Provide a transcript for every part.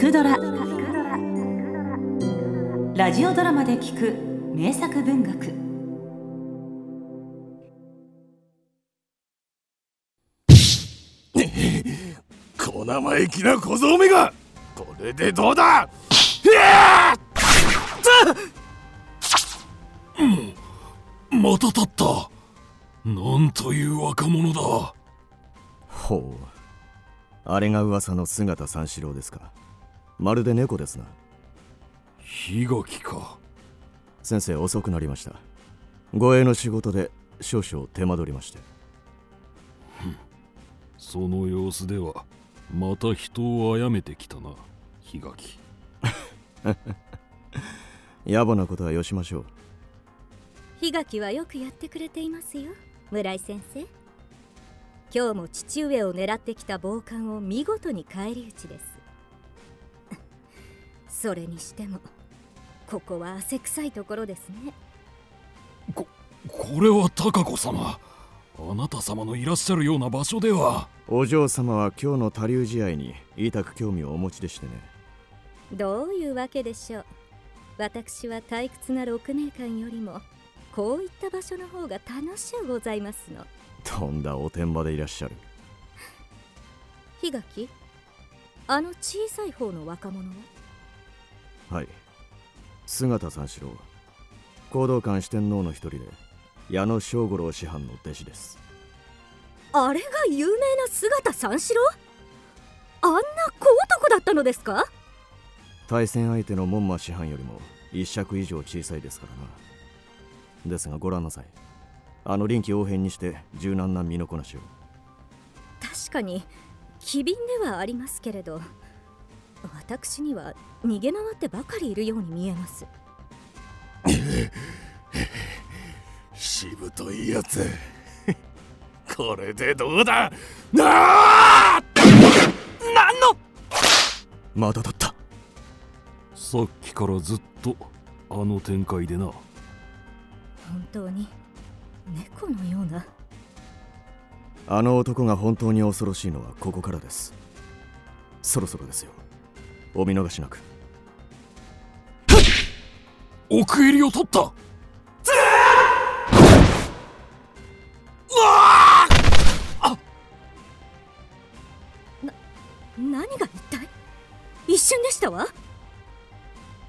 くドラ」ラジオドラマで聞く名作文学。小生意気な小僧めがこれでどうだ?また立った。なんという若者だ。ほう。あれが噂の姿三四郎ですかまるで猫ですな。檜垣か。先生遅くなりました。護衛の仕事で少々手間取りまして。その様子ではまた人を殺めてきたな。檜垣 野暮なことはよしましょう。檜垣はよくやってくれていますよ。村井先生。今日も父上を狙ってきた暴漢を見事に返り討ちですそれにしてもここは汗臭いところですね。ここれは高子様。あなた様のいらっしゃるような場所では。お嬢様は今日の他流試合に痛く興味をお持ちでしてね。どういうわけでしょう。私は退屈な六年間よりもこういった場所の方が楽しゅうございますの。とんだおてんばでいらっしゃる。檜？垣あの小さい方の若者は？はい。姿三四郎行動官四天王の一人で矢野正五郎師範の弟子です。あれが有名な姿三四郎？あんな小男だったのですか？対戦相手の門馬師範よりも一尺以上小さいですからな。ですがご覧なさい。あの臨機応変にして柔軟な身のこなしを。確かに機敏ではありますけれど私には逃げ回ってばかりいるように見えます。しぶといやつ。これでどうだ？なあ！何の？まだだった。さっきからずっとあの展開でな。本当に？猫のような？あの男が本当に恐ろしいのはここからです。そろそろですよお見逃しなく。奥襟を取った。何が一体？一瞬でしたわ。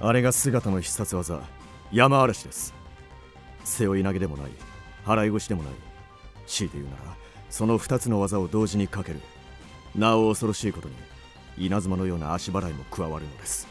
あれが姿の必殺技。山嵐です。背負い投げでもない。払い腰でもない。強いて言うならその2つの技を同時にかける。なお恐ろしいことに稲妻のような足払いも加わるのです。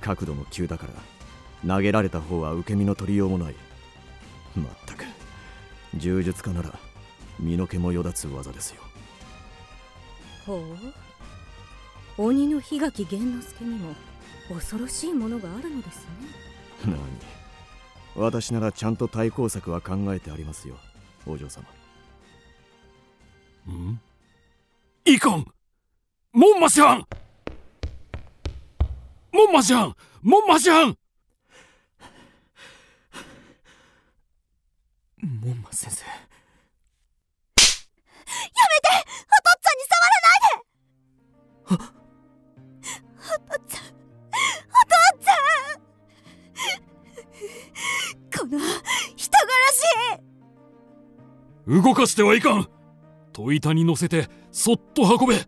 角度も急だから投げられた方は受け身の取りようもない。まったく柔術家なら身の毛もよだつ技ですよ。ほう。鬼の檜垣源之助にも恐ろしいものがあるのですね。何私ならちゃんと対抗策は考えてありますよお嬢様。ん？いかん門馬師範！門馬師範！門馬師範！門馬先生。やめて！お父っつぁんに触らないで！お父っつぁん！お父っつぁん！この人殺し！動かしてはいかん！戸板に乗せてそっと運べ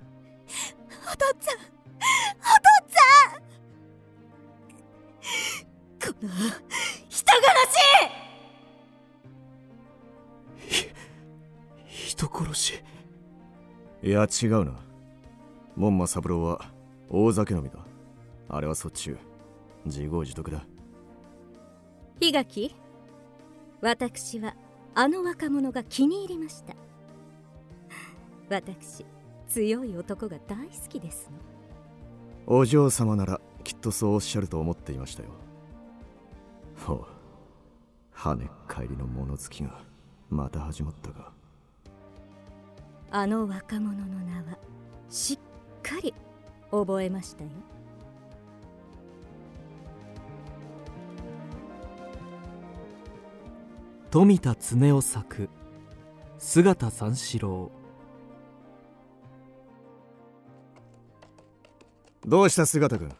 人殺し！人殺し？いや違うな。門馬三郎は大酒飲みだ。あれはそっちゅう。自業自得だ。檜垣？私はあの若者が気に入りました。私強い男が大好きですの。お嬢様ならきっとそうおっしゃると思っていましたよほう。跳ねっ返りの物好きがまた始まったか。あの若者の名はしっかり覚えましたよ。富田恒夫作姿三四郎。どうした姿くん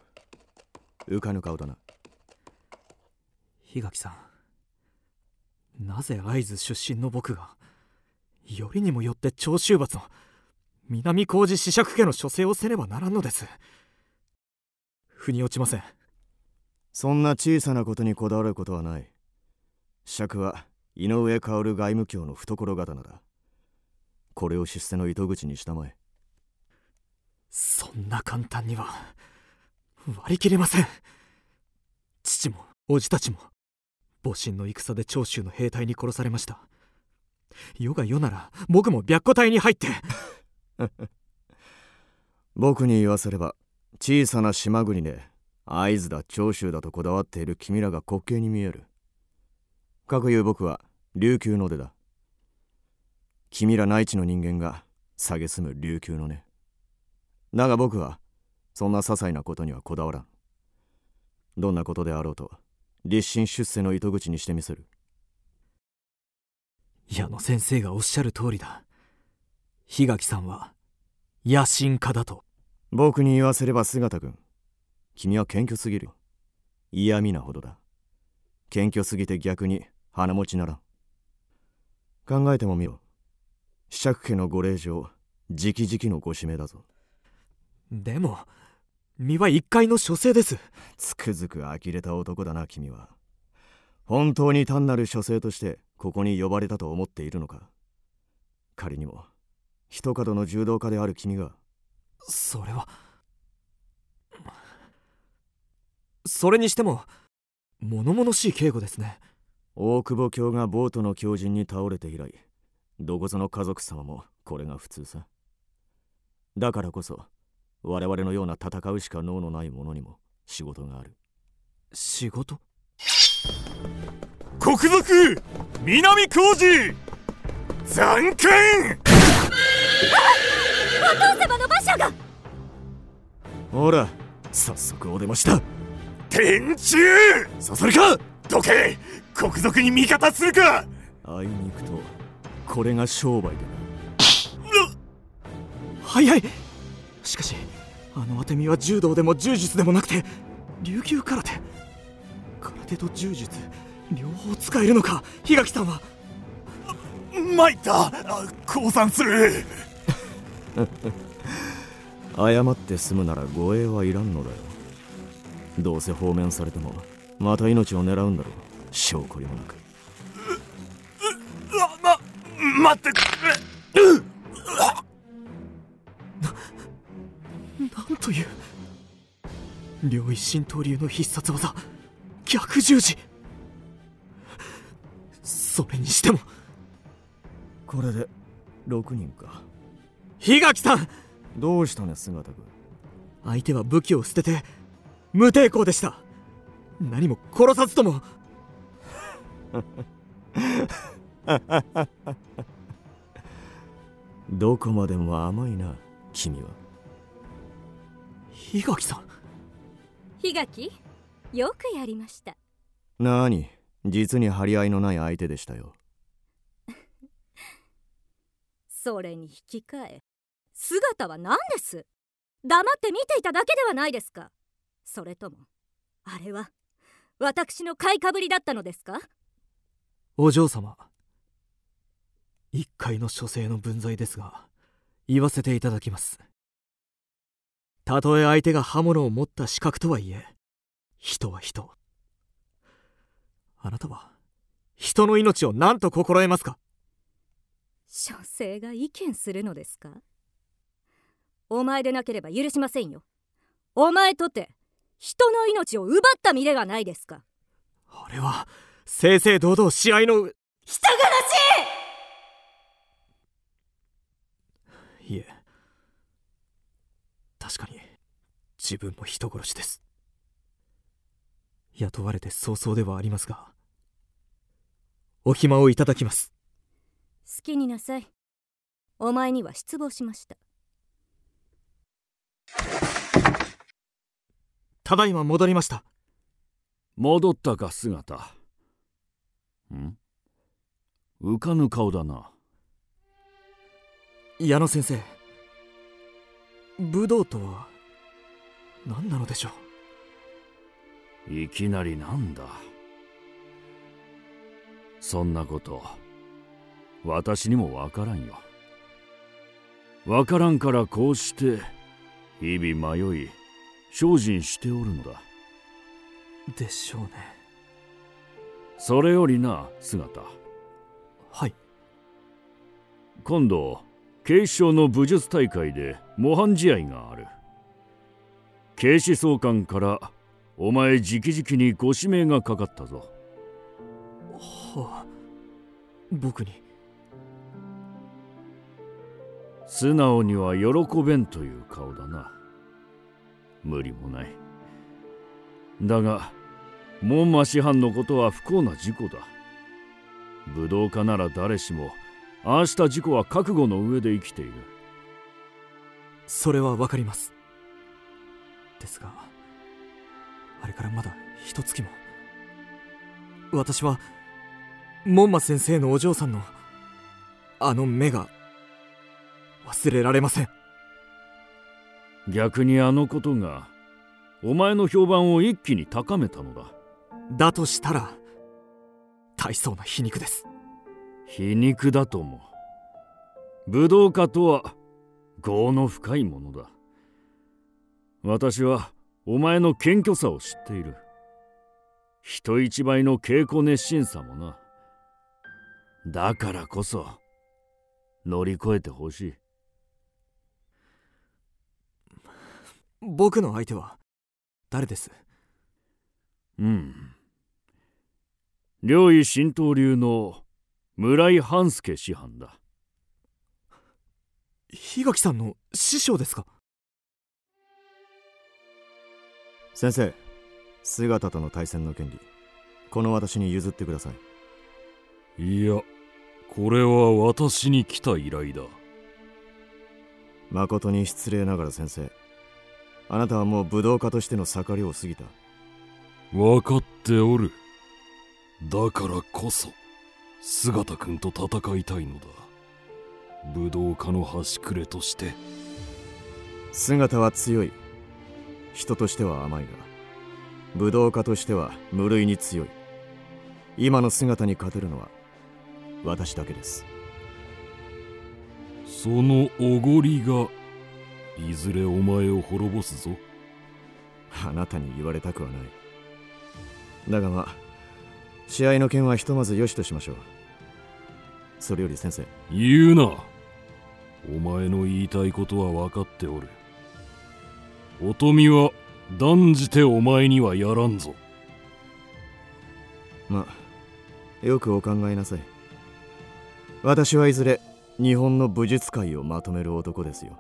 浮かぬ顔だな檜垣さん。なぜ会津出身の僕がよりにもよって長州閥の南高寺子爵家の書生をせねばならんのです。腑に落ちません。そんな小さなことにこだわることはない。釈は井上薫外務卿の懐刀だ。これを出世の糸口にしたまえ。そんな簡単には割り切れません。父も叔父たちも母神の戦で長州の兵隊に殺されました。世が世なら僕も白虎隊に入って。僕に言わせれば小さな島国で会津だ長州だとこだわっている君らが滑稽に見える。かくいう僕は琉球の出だ。君ら内地の人間が蔑む琉球のねだが僕はそんな些細なことにはこだわらん。どんなことであろうと立身出世の糸口にしてみせる。矢野先生がおっしゃる通りだ。檜垣さんは野心家だと。僕に言わせれば姿くん君は謙虚すぎる。嫌味なほどだ。謙虚すぎて逆に鼻持ちならん。考えてもみろ。子爵家のご令嬢直々のご指名だぞ。でも身は一階の書生です。つくづく呆れた男だな君は。本当に単なる書生としてここに呼ばれたと思っているのか。仮にも一角の柔道家である君が。それはそれにしても物々しい警護ですね。大久保卿がボートの狂人に倒れて以来どこぞの家族様もこれが普通さ。だからこそ我々のような戦うしか能のない者にも仕事がある。仕事？国賊！南高寺残剣！お父様の馬車が！ほら早速お出ました。天中さそれか？どけ国賊に味方するか！会いに行くとこれが商売で早いしかしあの当て身は柔道でも柔術でもなくて琉球空手。空手と柔術両方使えるのか檜垣さんは。参った。降参する。謝って済むなら護衛はいらんのだよ。どうせ放免されてもまた命を狙うんだろう。証拠りもなく。あま待って。くれなんという。両一神刀流の必殺技。逆十字。それにしても。これで6人か。檜垣さん。どうしたね姿く相手は武器を捨てて無抵抗でした。何も殺さずとも。どこまでも甘いな君は檜垣さん。檜垣よくやりました。なに実に張り合いのない相手でしたよ。それに引き換え姿は何です？黙って見ていただけではないですか？それともあれは私の買いかぶりだったのですか？お嬢様一階の書生の分際ですが言わせていただきますたとえ相手が刃物を持った資格とはいえ人は人。あなたは人の命を何と心得ますか？書生が意見するのですか？お前でなければ許しませんよ。お前とて人の命を奪った身ではないですか？あれは正々堂々試合の人殺しいえ確かに自分も人殺しです。雇われて早々ではありますがお暇をいただきます。好きになさい。お前には失望しました。ただいま戻りました。戻ったか姿。ん？浮かぬ顔だな。矢野先生武道とは？何なのでしょう？いきなりなんだ？そんなこと私にもわからんよ。わからんからこうして日々迷い精進しておるのだ。でしょうね。それよりな姿。はい。今度警視庁の武術大会で模範試合がある警視総監からお前直々にご指名がかかったぞ。はあ。僕に。素直には喜べんという顔だな。無理もない。だが門馬師範のことは不幸な事故だ。武道家なら誰しもああした事故は覚悟の上で生きている。それはわかりますですがあれからまだ一月も。私は門馬先生のお嬢さんのあの目が忘れられません。逆にあのことがお前の評判を一気に高めたのだ。だとしたら大層な皮肉です。皮肉だとも。武道家とは業の深いものだ私はお前の謙虚さを知っている。人一倍の稽古熱心さもな。だからこそ乗り越えてほしい。僕の相手は誰です？うん。領位神道流の村井半助師範だ。檜垣さんの師匠ですか？先生姿との対戦の権利この私に譲ってください。いやこれは私に来た依頼だ。誠に失礼ながら先生あなたはもう武道家としての盛りを過ぎた。分かっておる。だからこそ姿くんと戦いたいのだ。武道家の端くれとして。姿は強い人としては甘いが武道家としては無類に強い。今の姿に勝てるのは私だけです。そのおごりがいずれお前を滅ぼすぞ。あなたに言われたくはない。だがまあ試合の件はひとまずよしとしましょう。それより先生。言うな。お前の言いたいことは分かっておる乙女は断じてお前にはやらんぞ。まあよくお考えなさい。私はいずれ日本の武術界をまとめる男ですよ。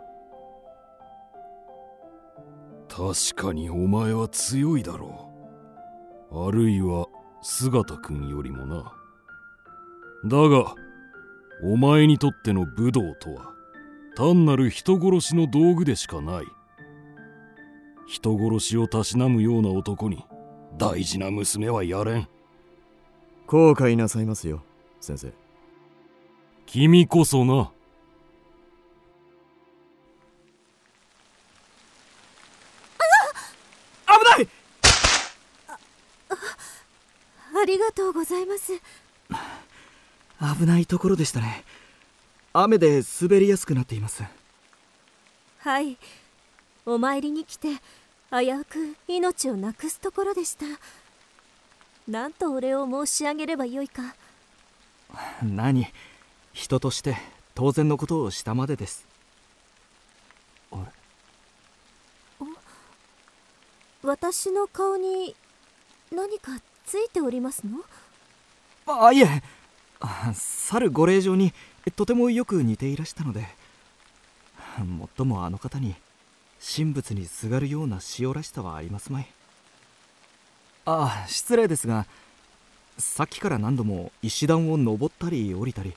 確かにお前は強いだろう。あるいは姿くんよりもな。だがお前にとっての武道とは単なる人殺しの道具でしかない人殺しをたしなむような男に大事な娘はやれん。後悔なさいますよ先生。君こそな。危ない！ありがとうございます。危ないところでしたね。雨で滑りやすくなっています。はいお参りに来て危うく命をなくすところでした。何とお礼を申し上げればよいか。何？人として当然のことをしたまでです。あれ私の顔に何かついておりますの？あいえ。あ猿ご令嬢にとてもよく似ていらしたのでもっともあの方に神仏にすがるような塩らしさはありますまい。ああ失礼ですがさっきから何度も石段を登ったり降りたり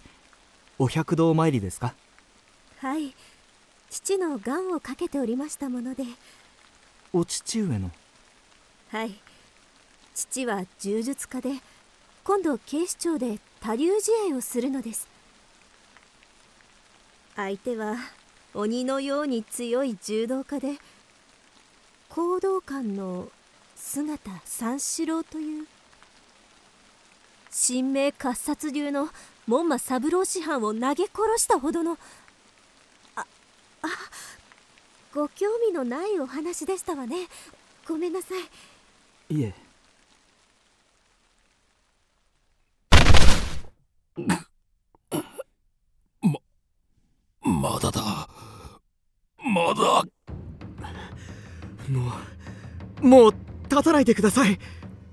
お百道参りですか？はい。父の願をかけておりましたもので。お父上の？はい。父は柔術家で今度警視庁で多流試合をするのです。相手は鬼のように強い柔道家で行動官の姿三四郎という神明喝殺流の門馬三郎師範を投げ殺したほどのああご興味のないお話でしたわね。ごめんなさい。いえまだだまだもうもう立たないでください。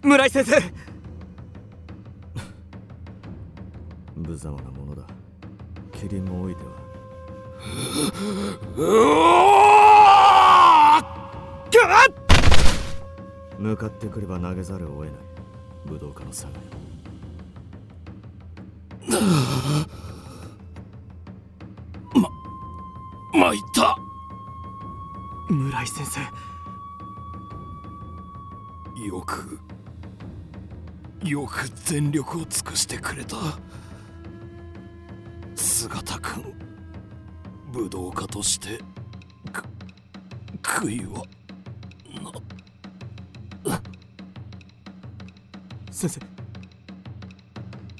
村井先生。無様なものだ。キリンもおいては。向かってくれば投げざるを得ない。武道家の差が参った。村井先生よくよく全力を尽くしてくれた。姿くん武道家としてく悔いは先生。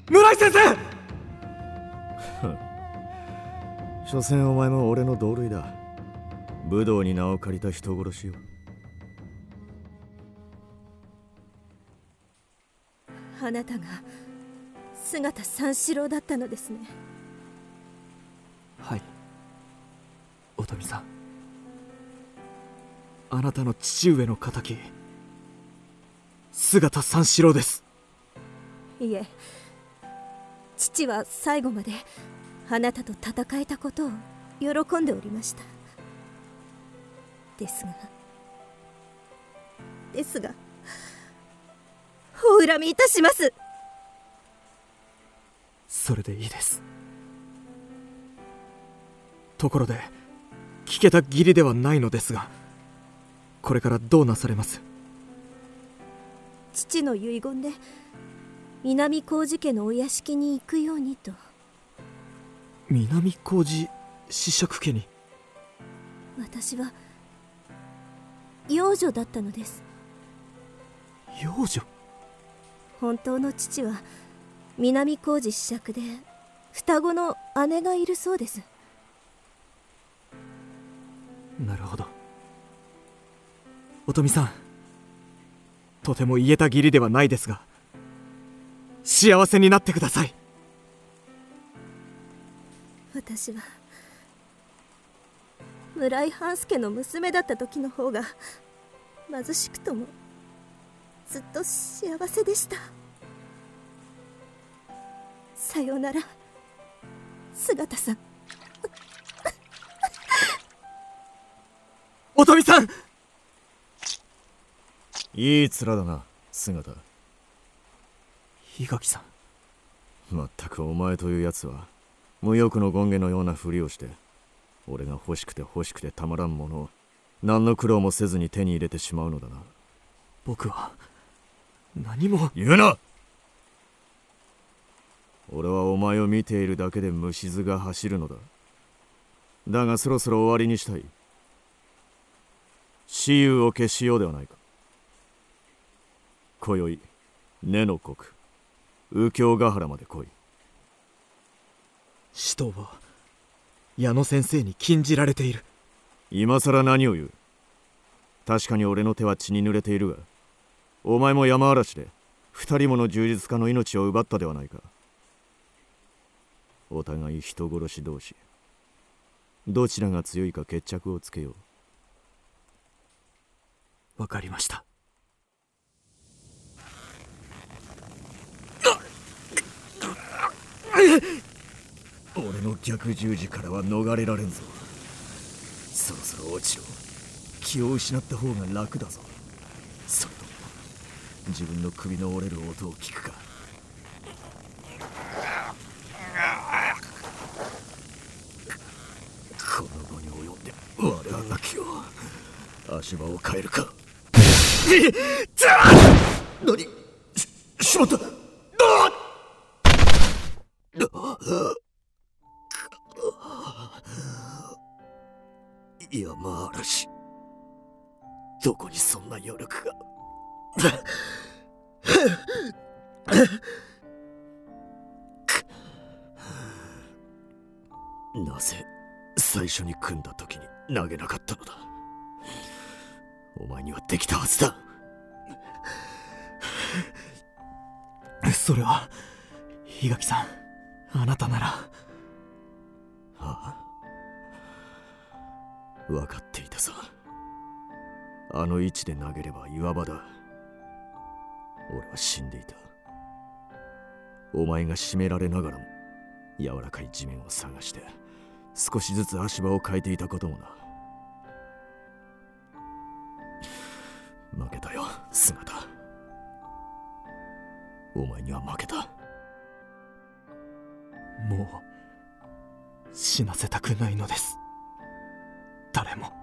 村井先生！所詮お前も俺の同類だ。武道に名を借りた人殺しよ。あなたが姿三四郎だったのですね。はい。乙女さん。あなたの父上の敵。姿三四郎です。いえ。父は最後まであなたと戦えたことを喜んでおりました。ですが。ですがお恨みいたします。それでいいです。ところで聞けた義理ではないのですがこれからどうなされます？父の遺言で南高寺家のお屋敷に行くようにと。南高寺子爵家に？私は養女だったのです。養女？本当の父は南高寺子爵で双子の姉がいるそうです。なるほど。乙女さんとても言えた義理ではないですが幸せになってください。私は村井半助の娘だった時の方が貧しくともずっと幸せでした。さようなら。姿さん。乙女さん。いい面だな姿檜垣さん。まったくお前というやつは無欲の権化のようなふりをして俺が欲しくて欲しくてたまらんものを何の苦労もせずに手に入れてしまうのだな。僕は何も。言うな。俺はお前を見ているだけで虫唾が走るのだ。だがそろそろ終わりにしたい。雌雄を消しようではないか。今宵根の国右京ヶ原まで来い。使徒は矢野先生に禁じられている。今さら何を言う？確かに俺の手は血に濡れているがお前も山嵐で二人もの充実家の命を奪ったではないか。お互い人殺し同士。どちらが強いか決着をつけよう。わかりました。俺の逆十字からは逃れられんぞ。そろそろ落ちろ。気を失った方が楽だぞ自分の首の折れる音を聞くか。この後に及んで我らが気を足場を変えるか。何？ししまった。山嵐。どこにそんな余力が？なぜ最初に組んだ時に投げなかったのだ？お前にはできたはずだ。それは檜垣さんあなたなら。ああ？分かっていたさ。あの位置で投げれば岩場だ。俺は死んでいた。お前が締められながらも柔らかい地面を探して少しずつ足場を変えていたこともな。負けたよ姿。お前には負けた。もう死なせたくないのです。誰も。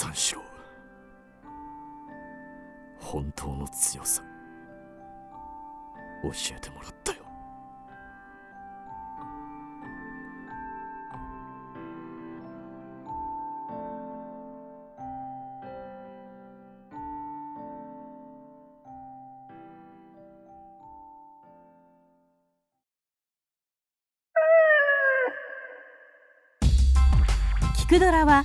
三四郎。本当の強さ。教えてもらったよ。キクドラは